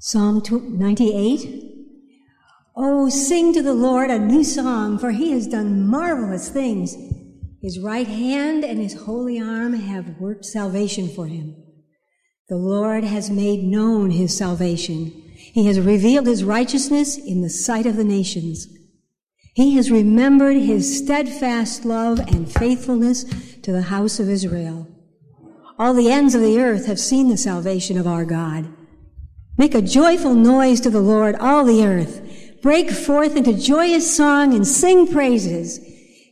Psalm 98. Oh, sing to the Lord a new song, for he has done marvelous things. His right hand and his holy arm have worked salvation for him. The Lord has made known his salvation. He has revealed his righteousness in the sight of the nations. He has remembered his steadfast love and faithfulness to the house of Israel. All the ends of the earth have seen the salvation of our God. Make a joyful noise to the Lord, all the earth. Break forth into joyous song and sing praises.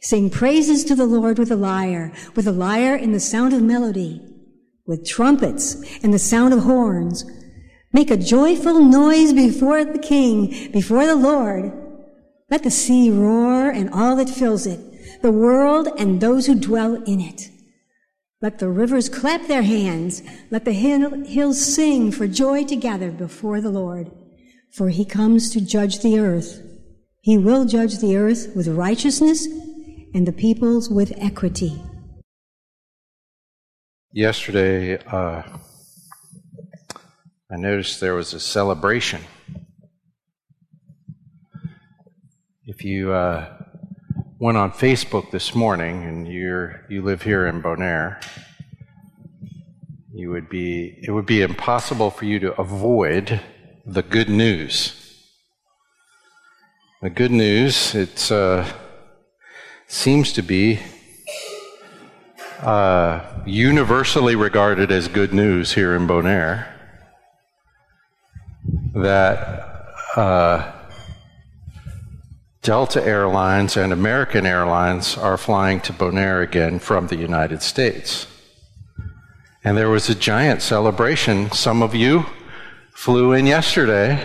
Sing praises to the Lord with a lyre, with a lyre in the sound of melody, with trumpets and the sound of horns. Make a joyful noise before the King, before the Lord. Let the sea roar and all that fills it, the world and those who dwell in it. Let the rivers clap their hands. Let the hills sing for joy together before the Lord. For he comes to judge the earth. He will judge the earth with righteousness and the peoples with equity. Yesterday, uh, I noticed there was a celebration. If you uh, went on Facebook this morning and you're you live here in Bonaire, you would be it would be impossible for you to avoid the good news. The good news it uh, seems to be uh, universally regarded as good news here in Bonaire that uh, Delta Airlines and American Airlines are flying to Bonaire again from the United States. And there was a giant celebration. Some of you flew in yesterday.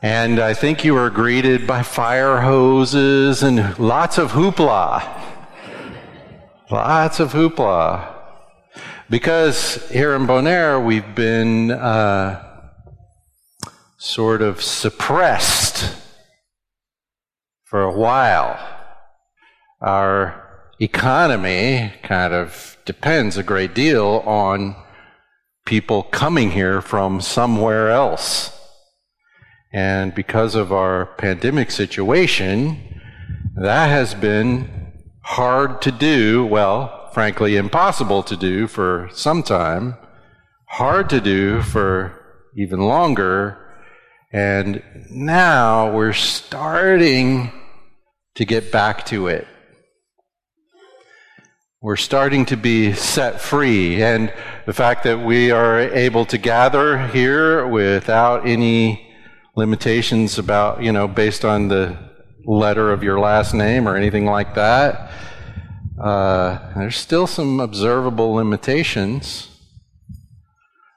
and I think you were greeted by fire hoses and lots of hoopla. Lots of hoopla. Because here in Bonaire, we've been uh, sort of suppressed for a while. Our economy kind of depends a great deal on people coming here from somewhere else. And because of our pandemic situation, that has been hard to do. Well, frankly impossible to do for some time, hard to do for even longer, and now we're starting to get back to it. We're starting to be set free, and the fact that we are able to gather here without any limitations about, you know, based on the letter of your last name or anything like that uh, there's still some observable limitations,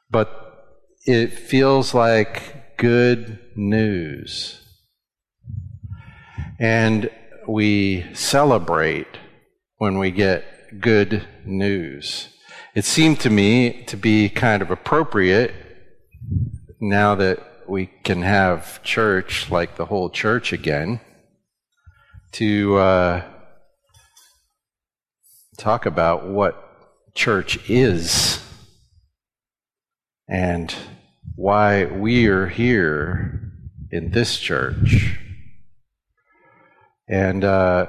but it feels like good news. And we celebrate when we get good news. It seemed to me to be kind of appropriate now that we can have church like the whole church again to uh, talk about what church is and why we are here in this church. And uh,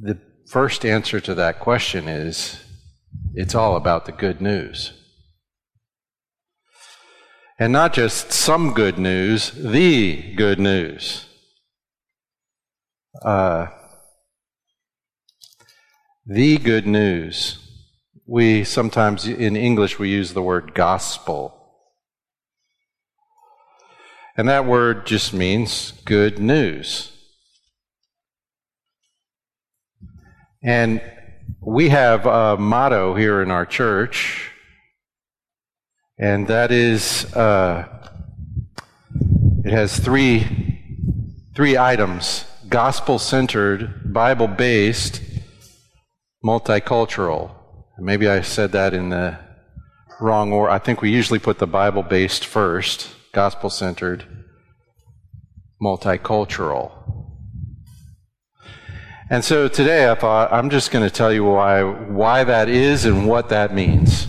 the first answer to that question is it's all about the good news. And not just some good news, the good news. Uh, the good news. We sometimes, in English, we use the word gospel. And that word just means good news. And we have a motto here in our church, and that is uh, it has three, three items gospel centered, Bible based, multicultural. Maybe I said that in the wrong order. I think we usually put the Bible based first, gospel centered, multicultural. And so today I thought I'm just going to tell you why, why that is and what that means.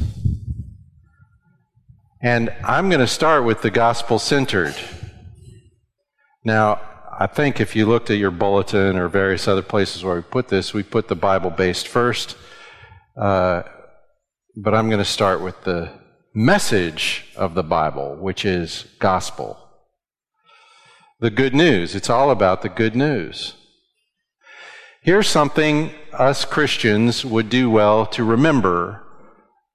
And I'm going to start with the gospel centered. Now, I think if you looked at your bulletin or various other places where we put this, we put the Bible based first. Uh, but I'm going to start with the message of the Bible, which is gospel. The good news. It's all about the good news. Here's something us Christians would do well to remember.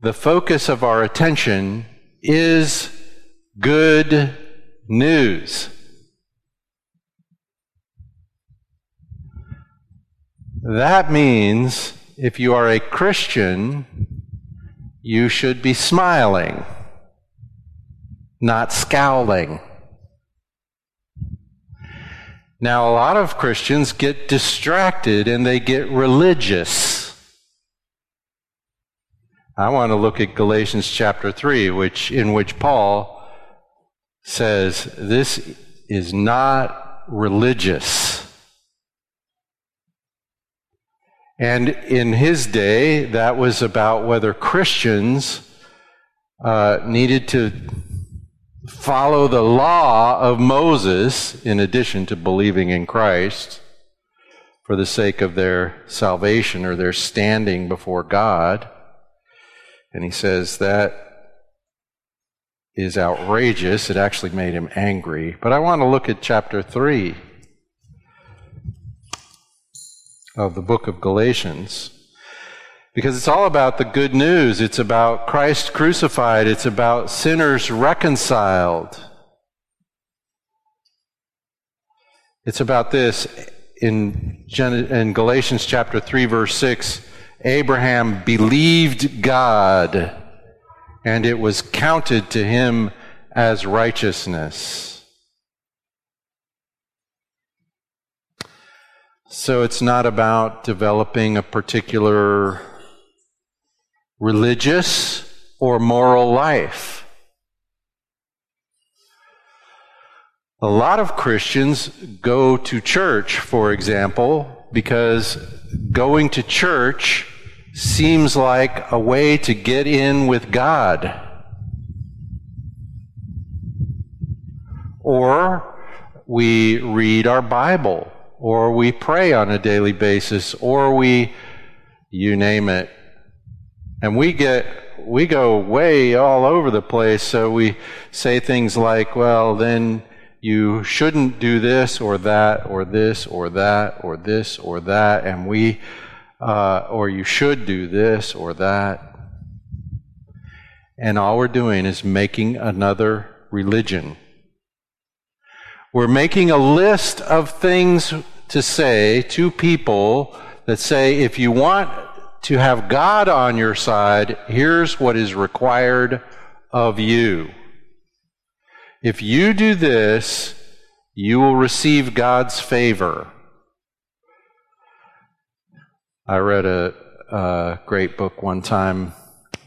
The focus of our attention is good news. That means if you are a Christian, you should be smiling, not scowling. Now, a lot of Christians get distracted and they get religious. I want to look at Galatians chapter 3, which, in which Paul says, This is not religious. And in his day, that was about whether Christians uh, needed to follow the law of Moses in addition to believing in Christ for the sake of their salvation or their standing before God. And he says that is outrageous. It actually made him angry. But I want to look at chapter 3 of the book of Galatians. Because it's all about the good news. It's about Christ crucified. It's about sinners reconciled. It's about this in, in Galatians chapter 3, verse 6. Abraham believed God, and it was counted to him as righteousness. So it's not about developing a particular religious or moral life. A lot of Christians go to church, for example, because going to church seems like a way to get in with God. Or we read our Bible or we pray on a daily basis, or we, you name it. And we get, we go way all over the place, so we say things like, well, then you shouldn't do this or that or this or that or this or that, and we, uh, or you should do this or that. And all we're doing is making another religion. We're making a list of things to say to people that say, if you want to have God on your side, here's what is required of you. If you do this, you will receive God's favor. I read a, a, great book one time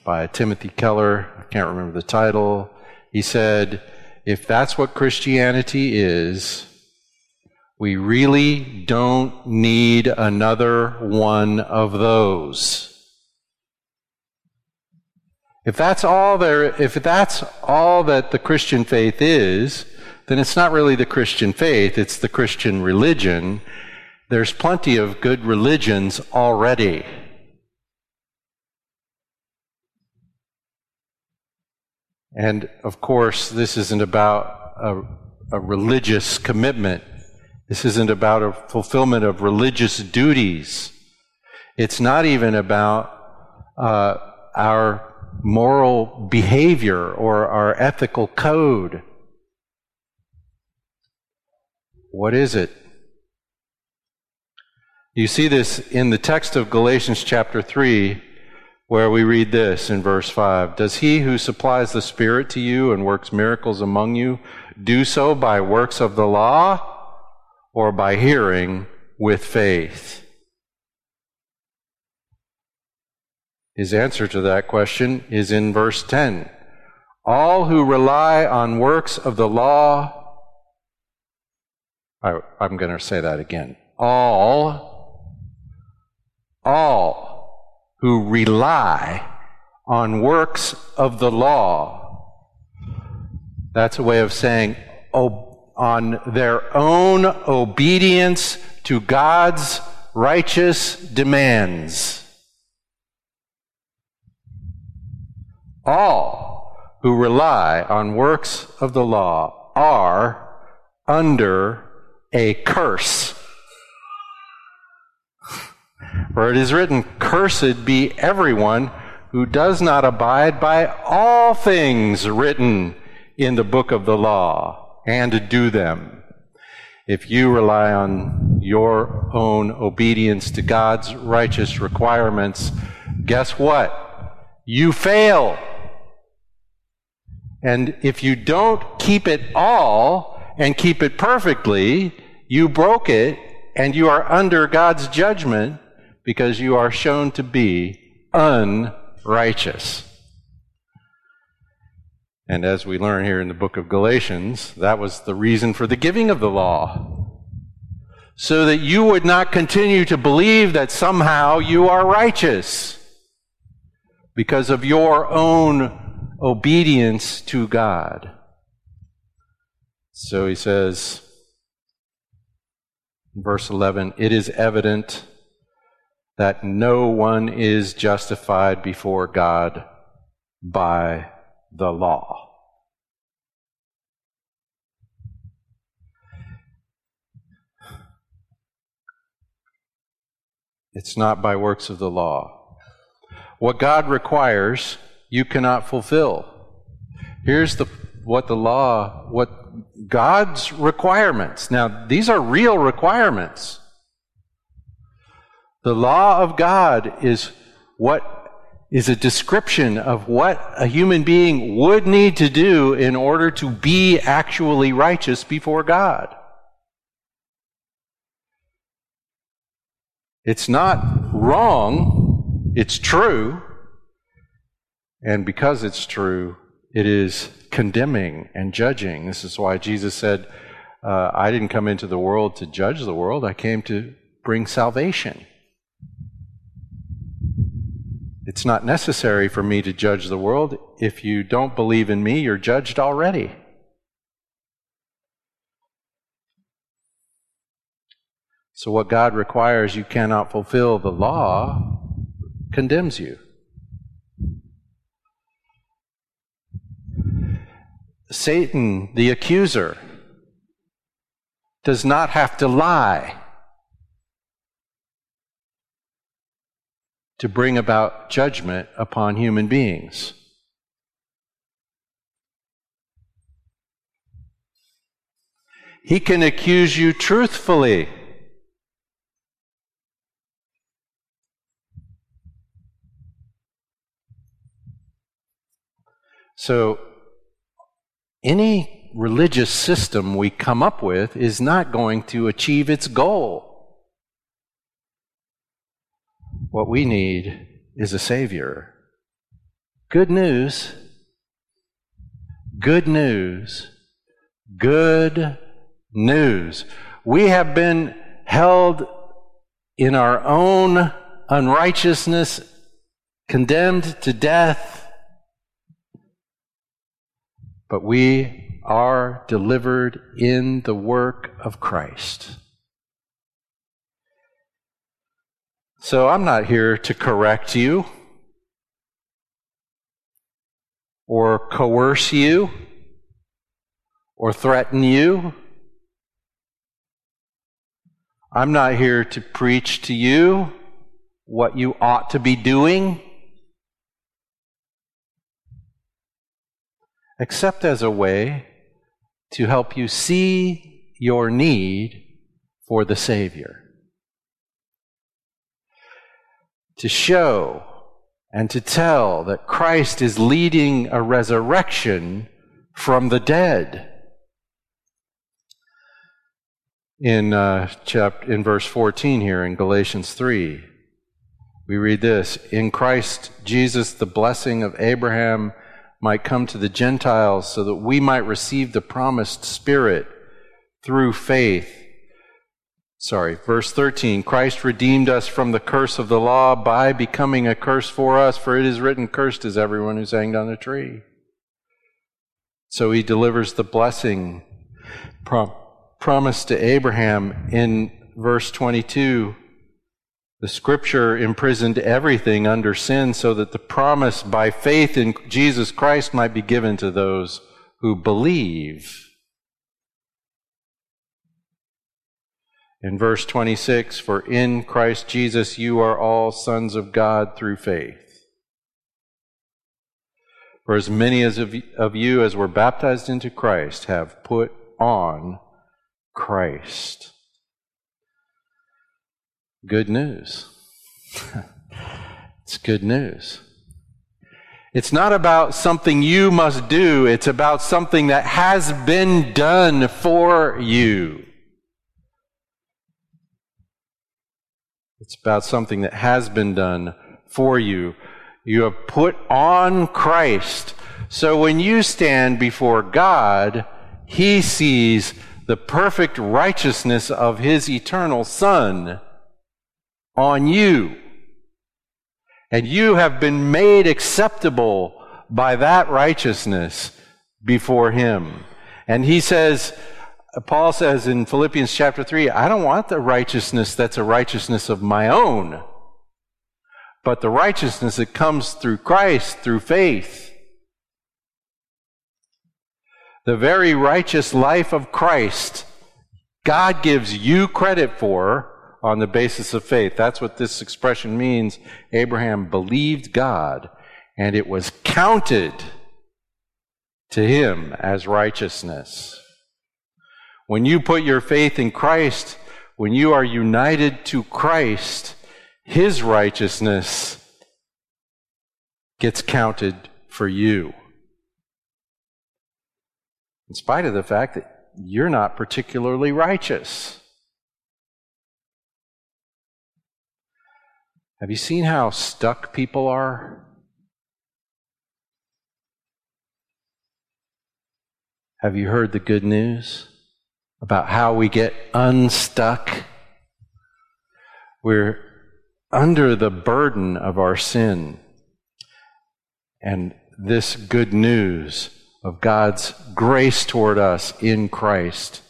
by Timothy Keller. I can't remember the title. He said, if that's what Christianity is, we really don't need another one of those. If that's all there, if that's all that the Christian faith is, then it's not really the Christian faith, it's the Christian religion. There's plenty of good religions already. And of course, this isn't about a, a religious commitment this isn't about a fulfillment of religious duties. It's not even about uh, our moral behavior or our ethical code. What is it? You see this in the text of Galatians chapter 3, where we read this in verse 5 Does he who supplies the Spirit to you and works miracles among you do so by works of the law? Or by hearing with faith? His answer to that question is in verse 10. All who rely on works of the law, I, am going to say that again. All all who rely on works of the law. That's a way of saying oh, on their own obedience to God's righteous demands. All who rely on works of the law are under a curse. For it is written, Cursed be everyone who does not abide by all things written in the book of the law and do them. If you rely on your own obedience to God's righteous requirements, guess what? You fail. And if you don't keep it all and keep it perfectly, you broke it and you are under God's judgment because you are shown to be unrighteous. And as we learn here in the book of Galatians, that was the reason for the giving of the law. So that you would not continue to believe that somehow you are righteous because of your own obedience to God. So he says, verse 11, it is evident that no one is justified before God by the law. It's not by works of the law. What God requires, you cannot fulfill. Here's the, what the law, what God's requirements. Now, these are real requirements. The law of God is what is a description of what a human being would need to do in order to be actually righteous before God. It's not wrong, it's true. And because it's true, it is condemning and judging. This is why Jesus said, uh, I didn't come into the world to judge the world, I came to bring salvation. It's not necessary for me to judge the world. If you don't believe in me, you're judged already. So, what God requires you cannot fulfill, the law condemns you. Satan, the accuser, does not have to lie. To bring about judgment upon human beings. He can accuse you truthfully. So, any religious system we come up with is not going to achieve its goal. What we need is a Savior. Good news. Good news. Good news. We have been held in our own unrighteousness, condemned to death, but we are delivered in the work of Christ. So I'm not here to correct you or coerce you or threaten you. I'm not here to preach to you what you ought to be doing, except as a way to help you see your need for the Savior. To show and to tell that Christ is leading a resurrection from the dead. In, uh, chapter, in verse 14 here in Galatians 3, we read this In Christ Jesus, the blessing of Abraham might come to the Gentiles so that we might receive the promised Spirit through faith. Sorry, verse 13 Christ redeemed us from the curse of the law by becoming a curse for us, for it is written, Cursed is everyone who's hanged on a tree. So he delivers the blessing prom- promised to Abraham in verse 22. The scripture imprisoned everything under sin so that the promise by faith in Jesus Christ might be given to those who believe. In verse 26, for in Christ Jesus you are all sons of God through faith. For as many as of, of you as were baptized into Christ have put on Christ. Good news. it's good news. It's not about something you must do, it's about something that has been done for you. It's about something that has been done for you. You have put on Christ. So when you stand before God, He sees the perfect righteousness of His eternal Son on you. And you have been made acceptable by that righteousness before Him. And He says, Paul says in Philippians chapter 3, I don't want the righteousness that's a righteousness of my own but the righteousness that comes through Christ, through faith. The very righteous life of Christ, God gives you credit for on the basis of faith. That's what this expression means. Abraham believed God, and it was counted to him as righteousness. When you put your faith in Christ, when you are united to Christ, his righteousness gets counted for you. In spite of the fact that you're not particularly righteous. Have you seen how stuck people are? Have you heard the good news about how we get unstuck? We're under the burden of our sin. And this good news of God's grace toward us in Christ.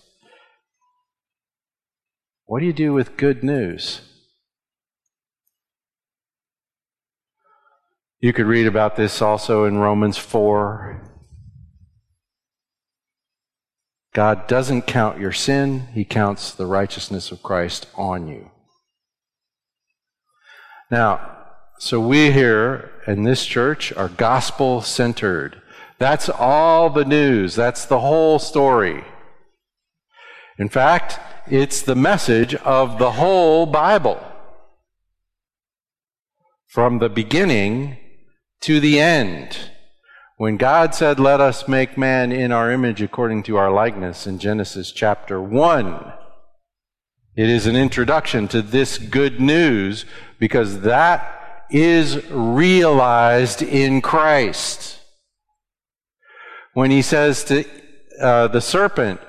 What do you do with good news? You could read about this also in Romans 4. God doesn't count your sin, He counts the righteousness of Christ on you. Now, so we here in this church are gospel centered. That's all the news. That's the whole story. In fact, it's the message of the whole Bible. From the beginning to the end. When God said, Let us make man in our image according to our likeness in Genesis chapter 1, it is an introduction to this good news because that is realized in Christ. When he says to uh, the serpent,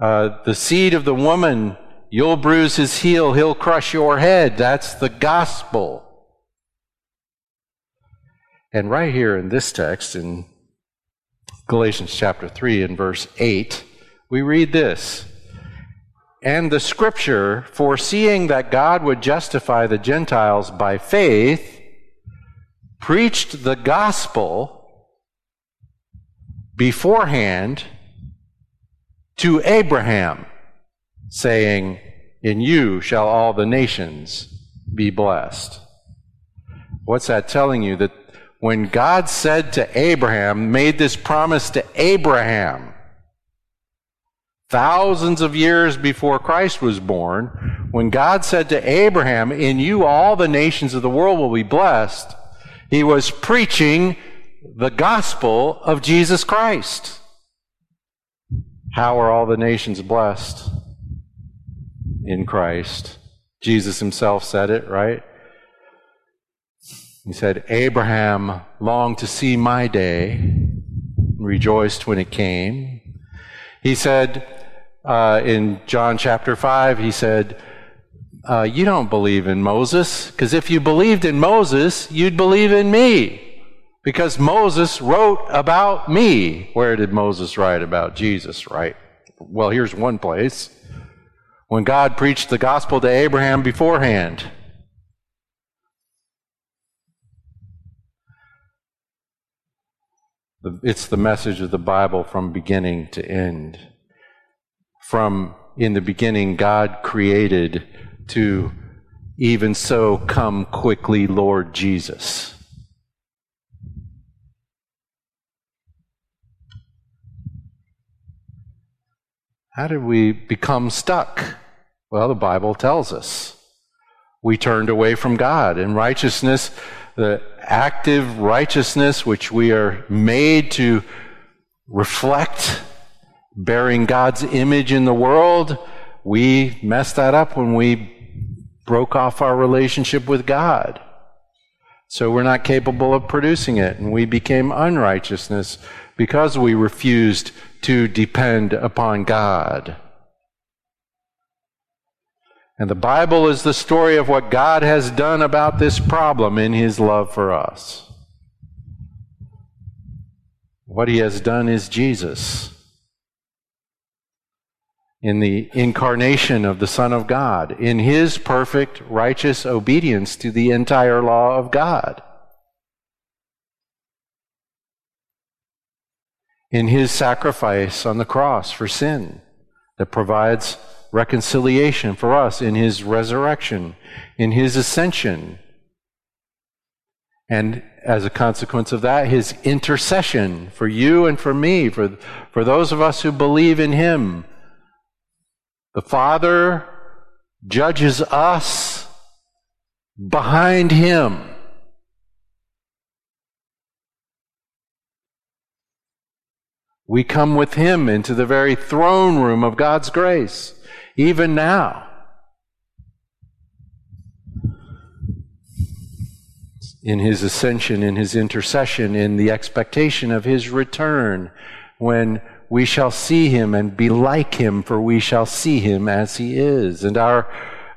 uh, the seed of the woman, you'll bruise his heel, he'll crush your head. That's the gospel. And right here in this text, in Galatians chapter 3 and verse 8, we read this. And the scripture, foreseeing that God would justify the Gentiles by faith, preached the gospel beforehand to Abraham, saying, In you shall all the nations be blessed. What's that telling you? That when God said to Abraham, made this promise to Abraham, thousands of years before Christ was born, when God said to Abraham, In you all the nations of the world will be blessed, he was preaching the gospel of Jesus Christ. How are all the nations blessed? In Christ. Jesus himself said it, right? He said, Abraham longed to see my day, and rejoiced when it came. He said, uh, in John chapter 5, he said, uh, You don't believe in Moses, because if you believed in Moses, you'd believe in me. Because Moses wrote about me. Where did Moses write about Jesus, right? Well, here's one place. When God preached the gospel to Abraham beforehand. It's the message of the Bible from beginning to end. From in the beginning, God created to even so come quickly, Lord Jesus. How did we become stuck? Well, the Bible tells us. We turned away from God, and righteousness the active righteousness which we are made to reflect, bearing God's image in the world, we messed that up when we broke off our relationship with God. So we're not capable of producing it, and we became unrighteousness because we refused to depend upon God. And the Bible is the story of what God has done about this problem in His love for us. What He has done is Jesus. In the incarnation of the Son of God, in His perfect, righteous obedience to the entire law of God. In His sacrifice on the cross for sin that provides reconciliation for us in his resurrection, in his ascension. And as a consequence of that, his intercession for you and for me, for, for those of us who believe in him. The Father judges us behind him. We come with him into the very throne room of God's grace even now. In his ascension, in his intercession, in the expectation of his return, when we shall see him and be like him, for we shall see him as he is. And our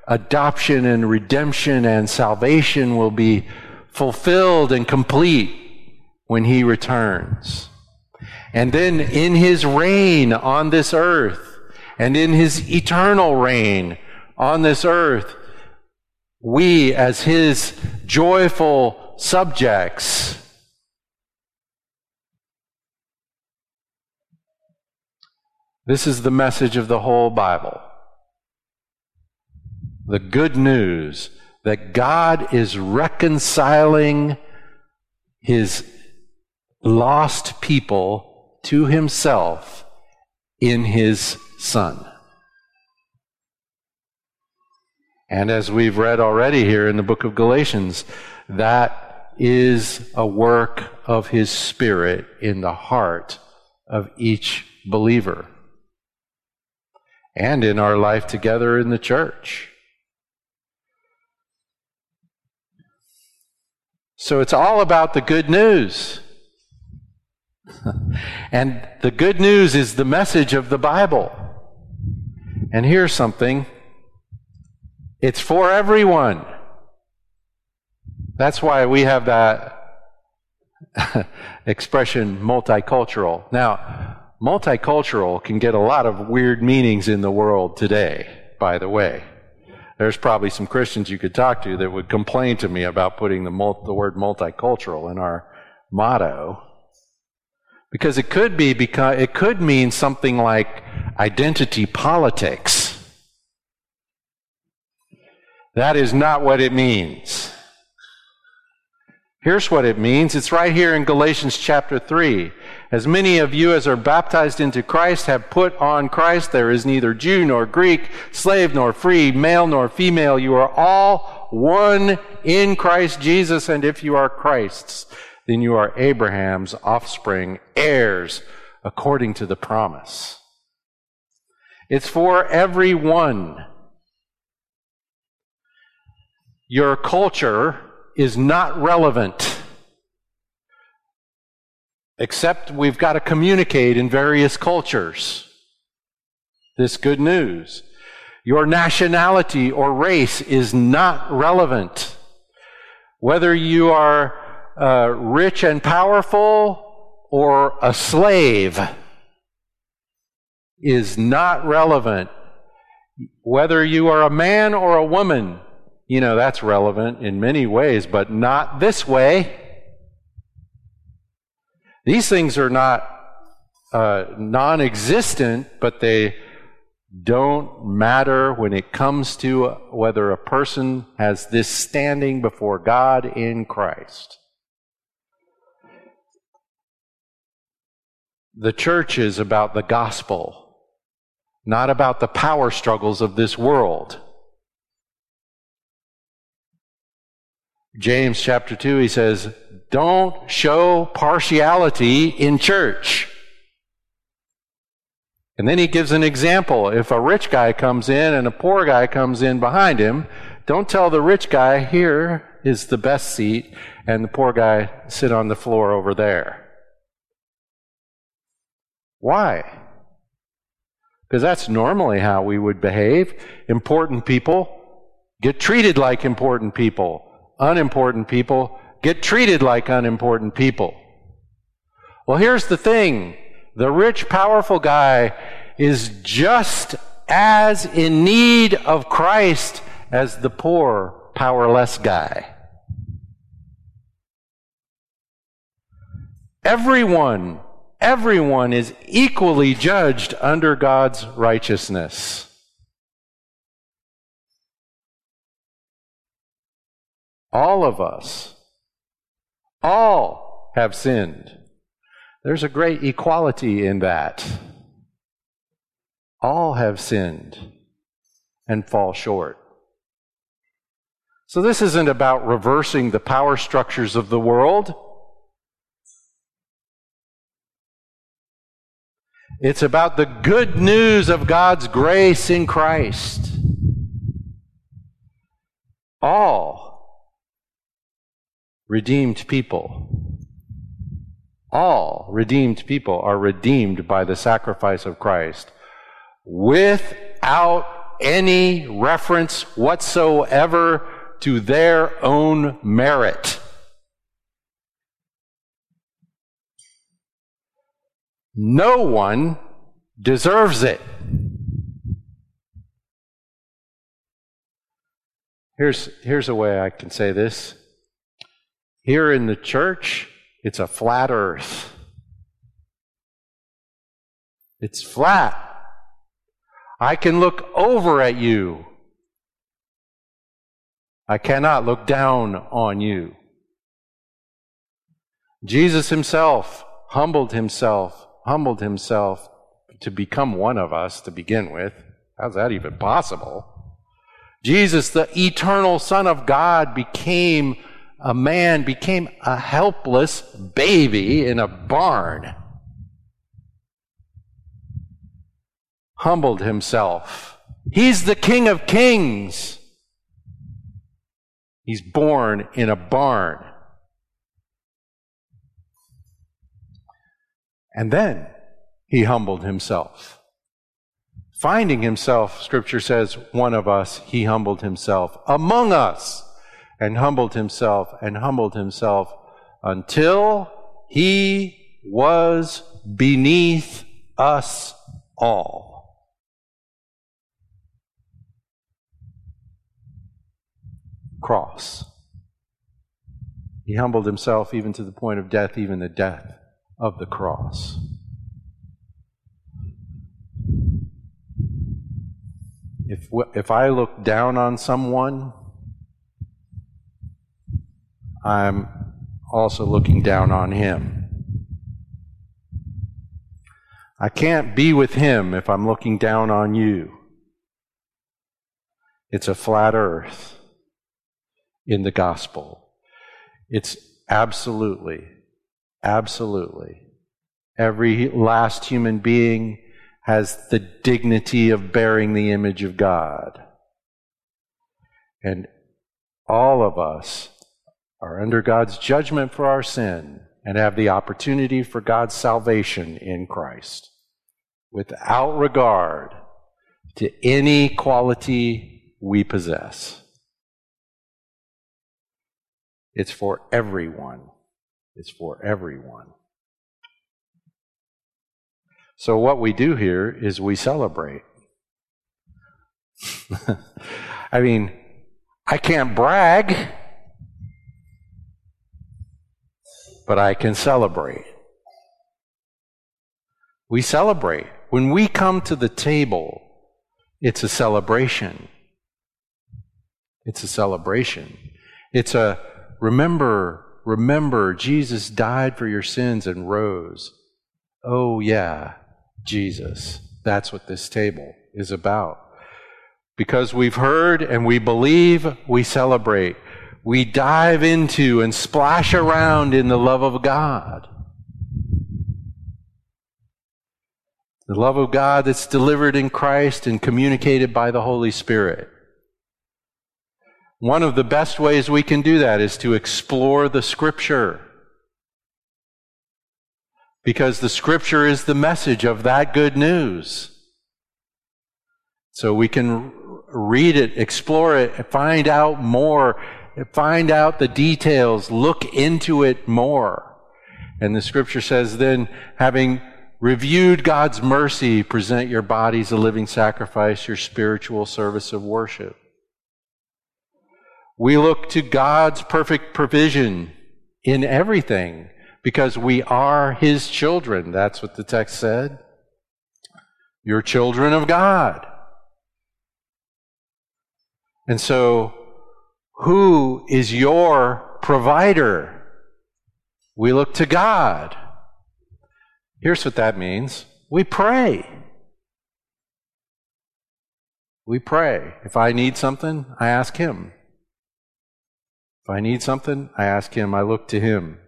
adoption and redemption and salvation will be fulfilled and complete when he returns. And then in his reign on this earth, and in his eternal reign on this earth, we as his joyful subjects This is the message of the whole Bible. The good news that God is reconciling his lost people to himself in his Son. And as we've read already here in the book of Galatians, that is a work of His Spirit in the heart of each believer and in our life together in the church. So it's all about the good news. and the good news is the message of the Bible. And here's something it's for everyone. That's why we have that expression multicultural. Now, multicultural can get a lot of weird meanings in the world today, by the way. There's probably some Christians you could talk to that would complain to me about putting the, the word multicultural in our motto. Because it could be because it could mean something like identity politics. That is not what it means. Here's what it means. It's right here in Galatians chapter 3. As many of you as are baptized into Christ have put on Christ. There is neither Jew nor Greek, slave nor free, male nor female. You are all one in Christ Jesus. And if you are Christ's, then you are Abraham's offspring, heirs according to the promise. It's for everyone. Your culture is not relevant. Except we've got to communicate in various cultures. this good news. Your nationality or race is not relevant. Whether you are uh, rich and powerful or a slave is not relevant. Whether you are a man or a woman, you know, that's relevant in many ways, but not this way. These things are not uh, non existent, but they don't matter when it comes to whether a person has this standing before God in Christ. The church is about the gospel, not about the power struggles of this world. James chapter 2, he says, Don't show partiality in church. And then he gives an example. If a rich guy comes in and a poor guy comes in behind him, don't tell the rich guy, here is the best seat, and the poor guy, sit on the floor over there. Why? Because that's normally how we would behave. Important people get treated like important people. Unimportant people get treated like unimportant people. Well, here's the thing. The rich, powerful guy is just as in need of Christ as the poor, powerless guy. Everyone, everyone is equally judged under God's righteousness. All of us, all have sinned. There's a great equality in that. All have sinned and fall short. So this isn't about reversing the power structures of the world. It's about the good news of God's grace in Christ. All redeemed people all redeemed people are redeemed by the sacrifice of Christ without any reference whatsoever to their own merit. No one deserves it. Here's, here's a way I can say this. Here in the church, it's a flat earth. It's flat. I can look over at you. I cannot look down on you. Jesus himself humbled himself, humbled himself to become one of us to begin with. How's that even possible? Jesus, the eternal Son of God, became a man became a helpless baby in a barn, humbled himself. He's the King of Kings. He's born in a barn. And then he humbled himself. Finding himself, scripture says, one of us, he humbled himself among us and humbled himself and humbled himself until he was beneath us all. Cross. He humbled himself even to the point of death, even the death of the cross. If, if I look down on someone, I'm also looking down on him. I can't be with him if I'm looking down on you. It's a flat earth in the gospel. It's absolutely, absolutely. Every last human being has the dignity of bearing the image of God. And all of us are under God's judgment for our sin and have the opportunity for God's salvation in Christ without regard to any quality we possess. It's for everyone. It's for everyone. So, what we do here is we celebrate. I mean, I can't brag, but I can celebrate. We celebrate. When we come to the table, it's a celebration. It's a celebration. It's a remember, remember, Jesus died for your sins and rose. Oh, yeah, Jesus. That's what this table is about. Because we've heard and we believe, we celebrate. We dive into and splash around in the love of God. The love of God that's delivered in Christ and communicated by the Holy Spirit. One of the best ways we can do that is to explore the Scripture. Because the Scripture is the message of that good news. So we can read it, explore it, find out more, find out the details, look into it more. And the Scripture says, then, having reviewed God's mercy, present your bodies a living sacrifice, your spiritual service of worship. We look to God's perfect provision in everything because we are His children. That's what the text said. You're children of God. And so, who is your provider? We look to God. Here's what that means we pray. We pray. If I need something, I ask Him. If I need something, I ask Him. I look to Him.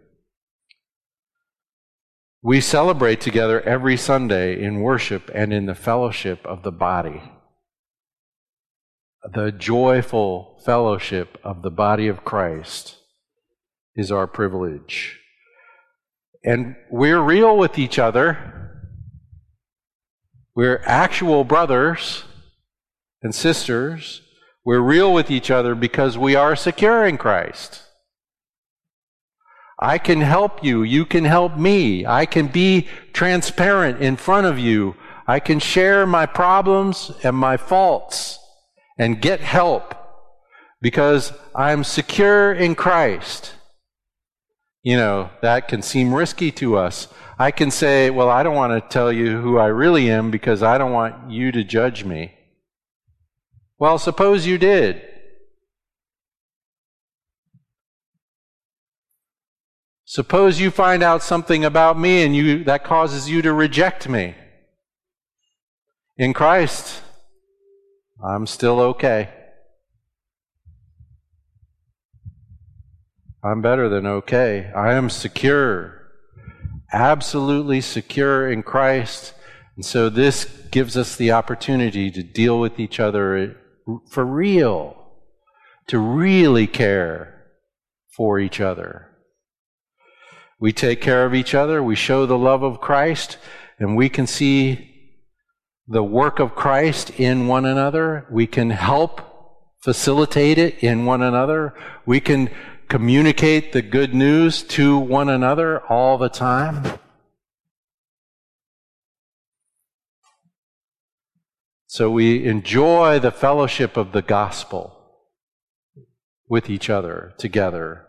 We celebrate together every Sunday in worship and in the fellowship of the body. The joyful fellowship of the body of Christ is our privilege. And we're real with each other. We're actual brothers and sisters. We're real with each other because we are secure in Christ. I can help you. You can help me. I can be transparent in front of you. I can share my problems and my faults and get help because I'm secure in Christ. You know, that can seem risky to us. I can say, well, I don't want to tell you who I really am because I don't want you to judge me. Well, suppose you did. Suppose you find out something about me and you that causes you to reject me. In Christ, I'm still okay. I'm better than okay. I am secure, absolutely secure in Christ. And so this gives us the opportunity to deal with each other for real, to really care for each other. We take care of each other, we show the love of Christ, and we can see the work of Christ in one another. We can help facilitate it in one another. We can communicate the good news to one another all the time. So we enjoy the fellowship of the gospel with each other together.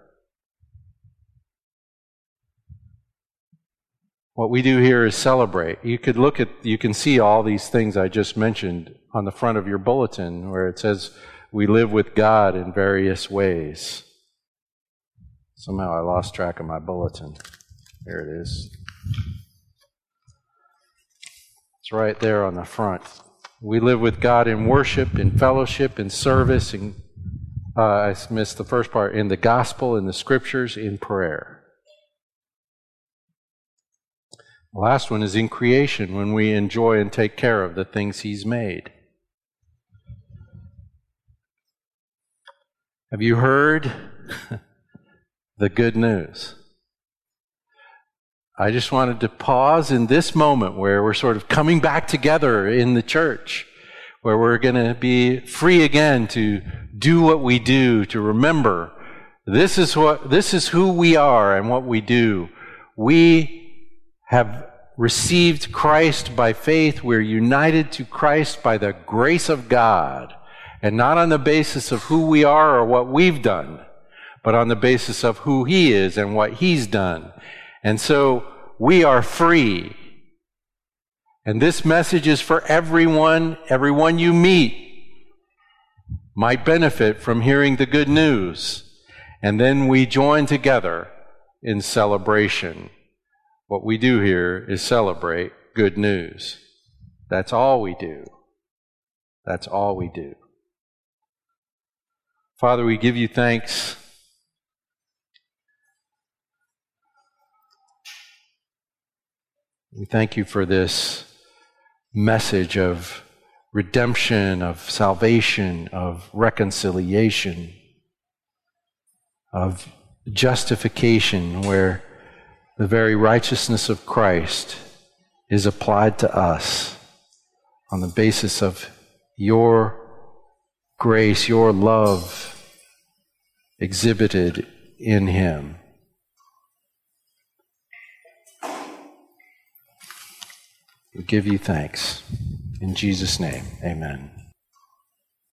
What we do here is celebrate. You could look at, you can see all these things I just mentioned on the front of your bulletin where it says we live with God in various ways. Somehow I lost track of my bulletin. There it is. It's right there on the front. We live with God in worship, in fellowship, in service, and uh, I missed the first part, in the gospel, in the scriptures, in prayer. The last one is in creation, when we enjoy and take care of the things He's made. Have you heard the good news? I just wanted to pause in this moment where we're sort of coming back together in the church. where we're going to be free again to do what we do, to remember this is what, this is who we are and what we do. We have received Christ by faith. We're united to Christ by the grace of God and not on the basis of who we are or what we've done, but on the basis of who He is and what He's done. And so we are free. And this message is for everyone, everyone you meet might benefit from hearing the good news. And then we join together in celebration. What we do here is celebrate good news. That's all we do. That's all we do. Father, we give you thanks. We thank you for this message of redemption, of salvation, of reconciliation of justification, where the very righteousness of Christ is applied to us on the basis of your grace, your love exhibited in Him. We give you thanks. In Jesus' name, amen.